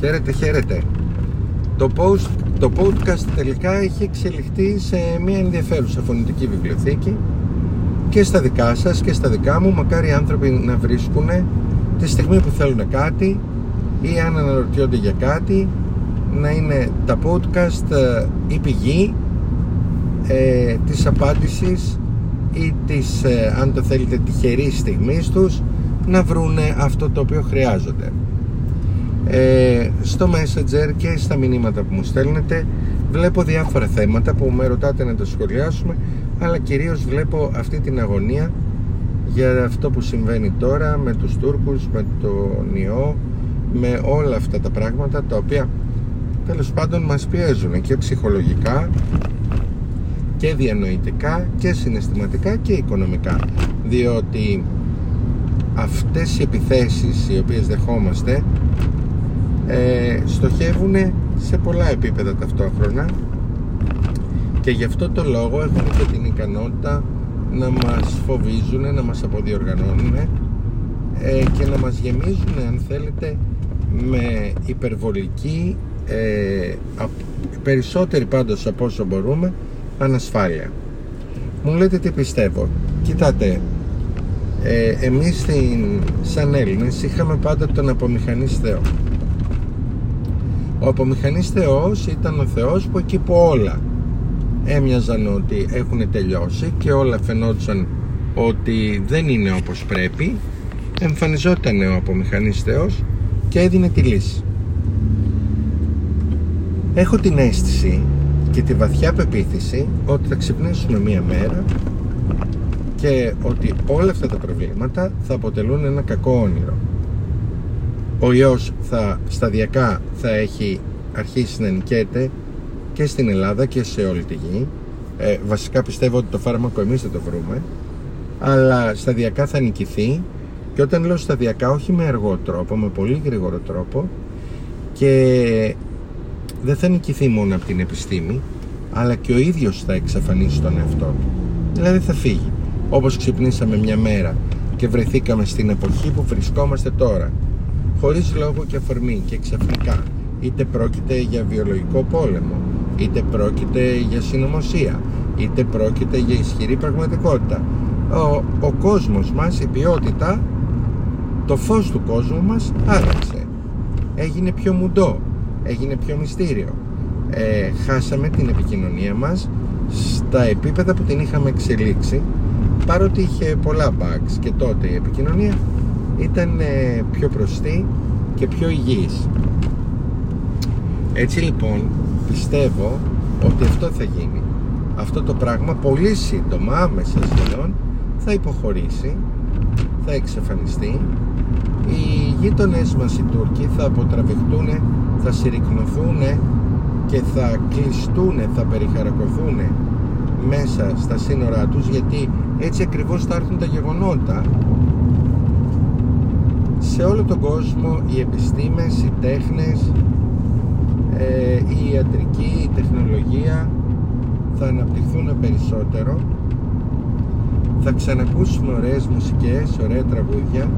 Χαίρετε, χαίρετε. Το, post, το podcast τελικά έχει εξελιχθεί σε μια ενδιαφέρουσα φωνητική βιβλιοθήκη και στα δικά σας και στα δικά μου μακάρι οι άνθρωποι να βρίσκουν τη στιγμή που θέλουν κάτι ή αν αναρωτιόνται για κάτι να είναι τα podcast ε, η πηγή ε, της απάντησης ή της, ε, αν το θέλετε, τυχερής στιγμής τους να βρούνε αυτό το οποίο χρειάζονται. Ε, στο Messenger και στα μηνύματα που μου στέλνετε βλέπω διάφορα θέματα που με ρωτάτε να τα σχολιάσουμε αλλά κυρίως βλέπω αυτή την αγωνία για αυτό που συμβαίνει τώρα με τους Τούρκους, με το ιό, με όλα αυτά τα πράγματα τα οποία τέλος πάντων μας πιέζουν και ψυχολογικά και διανοητικά και συναισθηματικά και οικονομικά. Διότι αυτές οι επιθέσεις οι οποίες δεχόμαστε ε, στοχεύουν σε πολλά επίπεδα ταυτόχρονα και γι' αυτό το λόγο έχουν και την ικανότητα να μας φοβίζουν, να μας αποδιοργανώνουν ε, και να μας γεμίζουν αν θέλετε με υπερβολική ε, περισσότερη πάντως από όσο μπορούμε ανασφάλεια. Μου λέτε τι πιστεύω. Κοιτάτε ε, εμείς στην, σαν Έλληνες είχαμε πάντα τον απομηχανής Θεό ο απομηχανής Θεός ήταν ο Θεός που εκεί που όλα έμοιαζαν ότι έχουν τελειώσει και όλα φαινόντουσαν ότι δεν είναι όπως πρέπει εμφανιζόταν ο απομηχανής Θεός και έδινε τη λύση έχω την αίσθηση και τη βαθιά πεποίθηση ότι θα ξυπνήσουμε μία μέρα και ότι όλα αυτά τα προβλήματα θα αποτελούν ένα κακό όνειρο. Ο ιός θα σταδιακά θα έχει αρχίσει να νικέται και στην Ελλάδα και σε όλη τη γη. Ε, βασικά πιστεύω ότι το φάρμακο εμείς θα το βρούμε αλλά σταδιακά θα νικηθεί. Και όταν λέω σταδιακά όχι με αργό τρόπο, με πολύ γρήγορο τρόπο. Και δεν θα νικηθεί μόνο από την επιστήμη αλλά και ο ίδιος θα εξαφανίσει τον εαυτό του. Δηλαδή θα φύγει. Όπως ξυπνήσαμε μια μέρα και βρεθήκαμε στην εποχή που βρισκόμαστε τώρα χωρίς λόγο και αφορμή και ξαφνικά είτε πρόκειται για βιολογικό πόλεμο είτε πρόκειται για συνωμοσία είτε πρόκειται για ισχυρή πραγματικότητα ο, ο κόσμος μας, η ποιότητα το φως του κόσμου μας άλλαξε. Έγινε πιο μουντό έγινε πιο μυστήριο. Ε, χάσαμε την επικοινωνία μας στα επίπεδα που την είχαμε εξελίξει παρότι είχε πολλά bugs και τότε η επικοινωνία ήταν ε, πιο prostή και πιο υγιής. Έτσι λοιπόν πιστεύω ότι αυτό θα γίνει. Αυτό το πράγμα πολύ σύντομα άμεσα σχεδόν θα υποχωρήσει θα εξαφανιστεί. Οι γείτονές μας οι Τούρκοι θα αποτραβηχτούν θα συρρυκνωθούν και θα κλειστούν, θα περιχαρακωθούν μέσα στα σύνορά τους γιατί έτσι ακριβώς θα έρθουν τα γεγονότα σε όλο τον κόσμο οι επιστήμες, οι τέχνες ε, η ιατρική, η τεχνολογία θα αναπτυχθούν περισσότερο. Θα ξανακούσουμε ωραίες μουσικές, ωραία τραγούδια.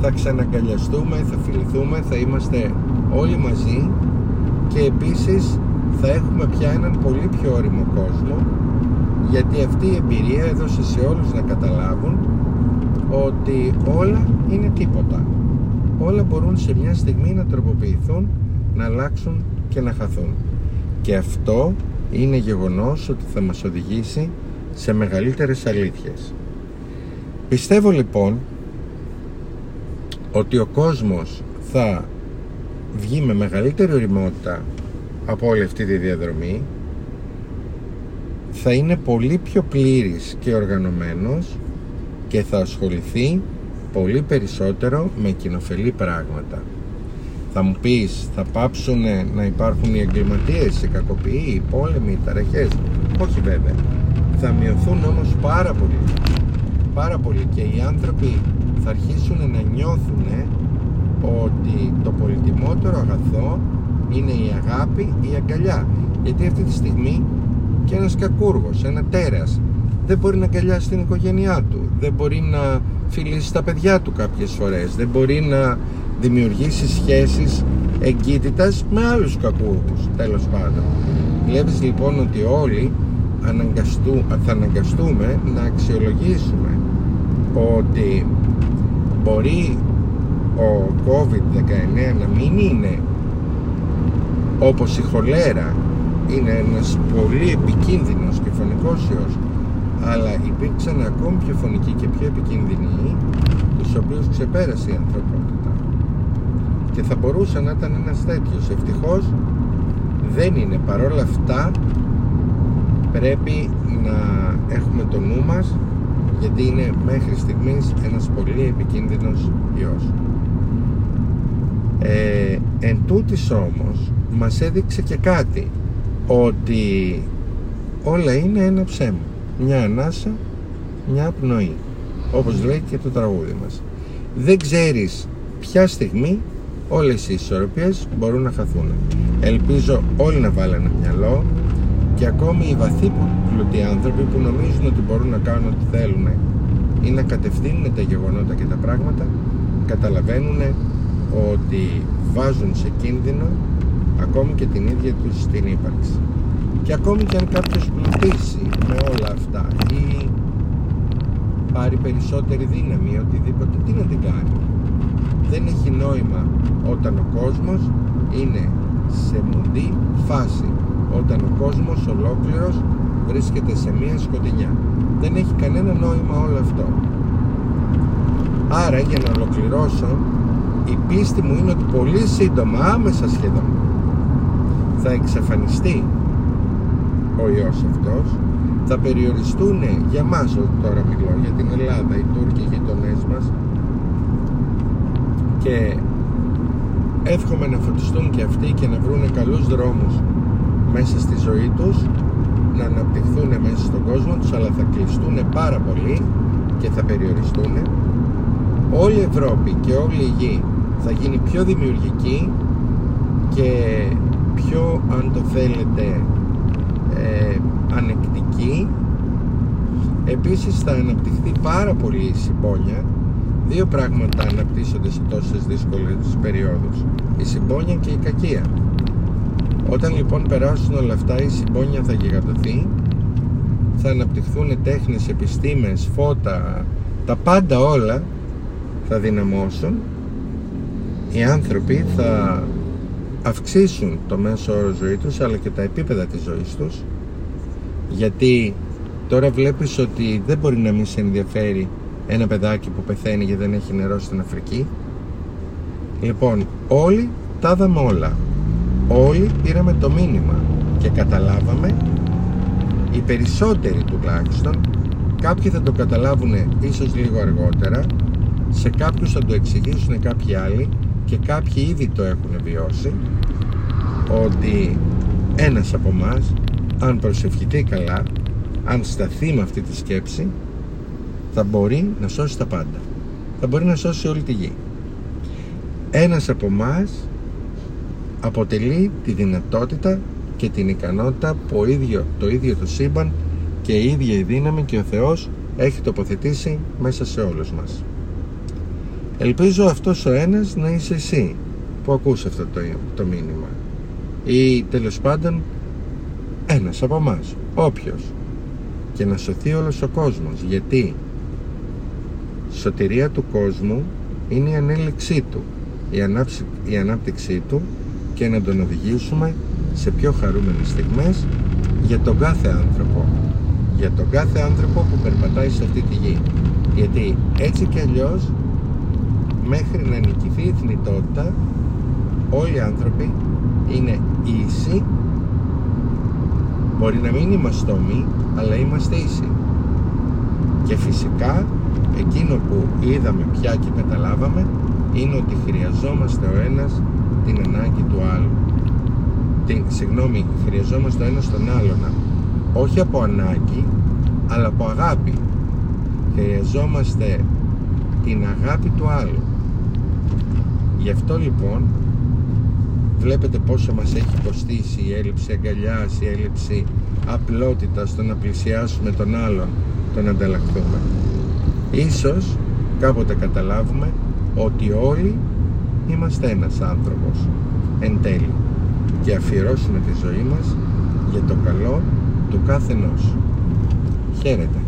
Θα ξαναγκαλιαστούμε, θα φιληθούμε, θα είμαστε όλοι μαζί. Και επίσης θα έχουμε πια έναν πολύ πιο όριμο κόσμο γιατί αυτή η εμπειρία έδωσε σε όλους να καταλάβουν ότι όλα είναι τίποτα. Όλα μπορούν σε μια στιγμή να τροποποιηθούν να αλλάξουν και να χαθούν. Και αυτό είναι γεγονός ότι θα μας οδηγήσει σε μεγαλύτερες αλήθειες. Πιστεύω λοιπόν ότι ο κόσμος θα βγει με μεγαλύτερη οριμότητα από όλη αυτή τη διαδρομή θα είναι πολύ πιο πλήρης και οργανωμένος και θα ασχοληθεί πολύ περισσότερο με κοινοφελή πράγματα. Θα μου πεις, θα πάψουν να υπάρχουν οι εγκληματίες, οι κακοποιοί, οι πόλεμοι, οι ταραχές; Όχι βέβαια. Θα μειωθούν όμως πάρα πολύ. Πάρα πολύ και οι άνθρωποι θα αρχίσουν να νιώθουν ότι το πολυτιμότερο αγαθό είναι η αγάπη, η αγκαλιά. Γιατί αυτή τη στιγμή και ένας κακούργος, ένα τέρας, δεν μπορεί να αγκαλιάσει την οικογένειά του, δεν μπορεί να φιλήσει τα παιδιά του κάποιες φορές, δεν μπορεί να δημιουργήσει σχέσεις εγκύτητας με άλλους κακούχους τέλος πάντων. Βλέπεις λοιπόν ότι όλοι αναγκαστού, θα αναγκαστούμε να αξιολογήσουμε ότι μπορεί ο COVID-19 να μην είναι όπως η χολέρα είναι ένας πολύ επικίνδυνος και φωνικός ιός αλλά υπήρξαν ακόμη πιο φωνικοί και πιο επικίνδυνοι τους οποίους ξεπέρασε η ανθρωπότητα. Και θα μπορούσε να ήταν ένας τέτοιος. Ευτυχώς δεν είναι. Παρόλα αυτά πρέπει να έχουμε το νου μας γιατί είναι μέχρι στιγμής ένας πολύ επικίνδυνος ιός. Ε, εν τούτης όμως μας έδειξε και κάτι ότι όλα είναι ένα ψέμα μια ανάσα μια πνοή όπως λέει και το τραγούδι μας. Δεν ξέρεις ποια στιγμή όλες οι ισορροπίες μπορούν να χαθούν. Ελπίζω όλοι να βάλουν μυαλό και ακόμη οι βαθύ πλουτοί άνθρωποι που νομίζουν ότι μπορούν να κάνουν ό,τι θέλουν ή να κατευθύνουν τα γεγονότα και τα πράγματα καταλαβαίνουν ότι βάζουν σε κίνδυνο ακόμη και την ίδια τους την ύπαρξη και ακόμη και αν κάποιος πλουτίσει με όλα αυτά ή πάρει περισσότερη δύναμη ή οτιδήποτε τι να την κάνει. Δεν έχει νόημα όταν ο κόσμος είναι σε μουντή φάση. Όταν ο κόσμος ολόκληρος βρίσκεται σε μία σκοτεινιά. Δεν έχει κανένα νόημα όλο αυτό. Άρα για να ολοκληρώσω η πίστη μου είναι ότι πολύ σύντομα άμεσα σχεδόν θα εξαφανιστεί ο ιός αυτός θα περιοριστούν για μας τώρα μιλώ για την Ελλάδα οι Τούρκοι γειτονές μας. Και εύχομαι να φωτιστούν και αυτοί και να βρουν καλούς δρόμους μέσα στη ζωή τους να αναπτυχθούν μέσα στον κόσμο τους αλλά θα κλειστούν πάρα πολύ και θα περιοριστούν. Όλη η Ευρώπη και όλη η γη θα γίνει πιο δημιουργική και πιο αν το θέλετε ε, ανεκτική. Επίσης θα αναπτυχθεί πάρα πολύ η συμπόνια. Δύο πράγματα αναπτύσσονται σε τόσες δύσκολες περιόδους. Η συμπόνια και η κακία. Όταν λοιπόν περάσουν όλα αυτά η συμπόνια θα γιγαντωθεί. Θα αναπτυχθούν τέχνες, επιστήμες, φώτα. Τα πάντα όλα θα δυναμώσουν. Οι άνθρωποι θα αυξήσουν το μέσο όρος ζωή τους αλλά και τα επίπεδα της ζωής τους. Γιατί τώρα βλέπεις ότι δεν μπορεί να μην σε ενδιαφέρει ένα παιδάκι που πεθαίνει γιατί δεν έχει νερό στην Αφρική. Λοιπόν όλοι τα είδαμε όλα. Όλοι πήραμε το μήνυμα και καταλάβαμε οι περισσότεροι τουλάχιστον κάποιοι θα το καταλάβουν ίσως λίγο αργότερα σε κάποιους θα το εξηγήσουν κάποιοι άλλοι και κάποιοι ήδη το έχουν βιώσει ότι ένας από εμά, αν προσευχηθεί καλά αν σταθεί με αυτή τη σκέψη θα μπορεί να σώσει τα πάντα θα μπορεί να σώσει όλη τη γη ένας από εμά αποτελεί τη δυνατότητα και την ικανότητα που ίδιο, το ίδιο το σύμπαν και η ίδια η δύναμη και ο Θεός έχει τοποθετήσει μέσα σε όλους μας. Ελπίζω αυτός ο ένας να είσαι εσύ που ακούς αυτό το, το μήνυμα. Ή τέλος πάντων ένας από εμάς, όποιος. Και να σωθεί όλος ο κόσμος. Γιατί η σωτηρία του κόσμου είναι η ανέλυξή του η, ανάψη, η ανάπτυξή του και να τον οδηγήσουμε σε πιο χαρούμενες στιγμές για τον κάθε άνθρωπο. Για τον κάθε άνθρωπο που περπατάει σε αυτή τη γη. Γιατί έτσι και αλλιώς μέχρι να νικηθεί η θνητότητα όλοι οι άνθρωποι είναι ίσοι. Μπορεί να μην είμαστε όμοι αλλά είμαστε ίσοι. Και φυσικά εκείνο που είδαμε πια και καταλάβαμε είναι ότι χρειαζόμαστε ο ένας την ανάγκη του άλλου. Την, συγγνώμη, χρειαζόμαστε ο ένας τον άλλον. Όχι από ανάγκη αλλά από αγάπη. Χρειαζόμαστε την αγάπη του άλλου γι' αυτό λοιπόν βλέπετε πόσο μας έχει κοστίσει η έλλειψη αγκαλιάς, η έλλειψη απλότητας στο να πλησιάσουμε τον άλλον, τον ανταλλαχθούμε. Ίσως κάποτε καταλάβουμε ότι όλοι είμαστε ένας άνθρωπος εν τέλει και αφιερώσουμε τη ζωή μας για το καλό του κάθε Χαίρετε.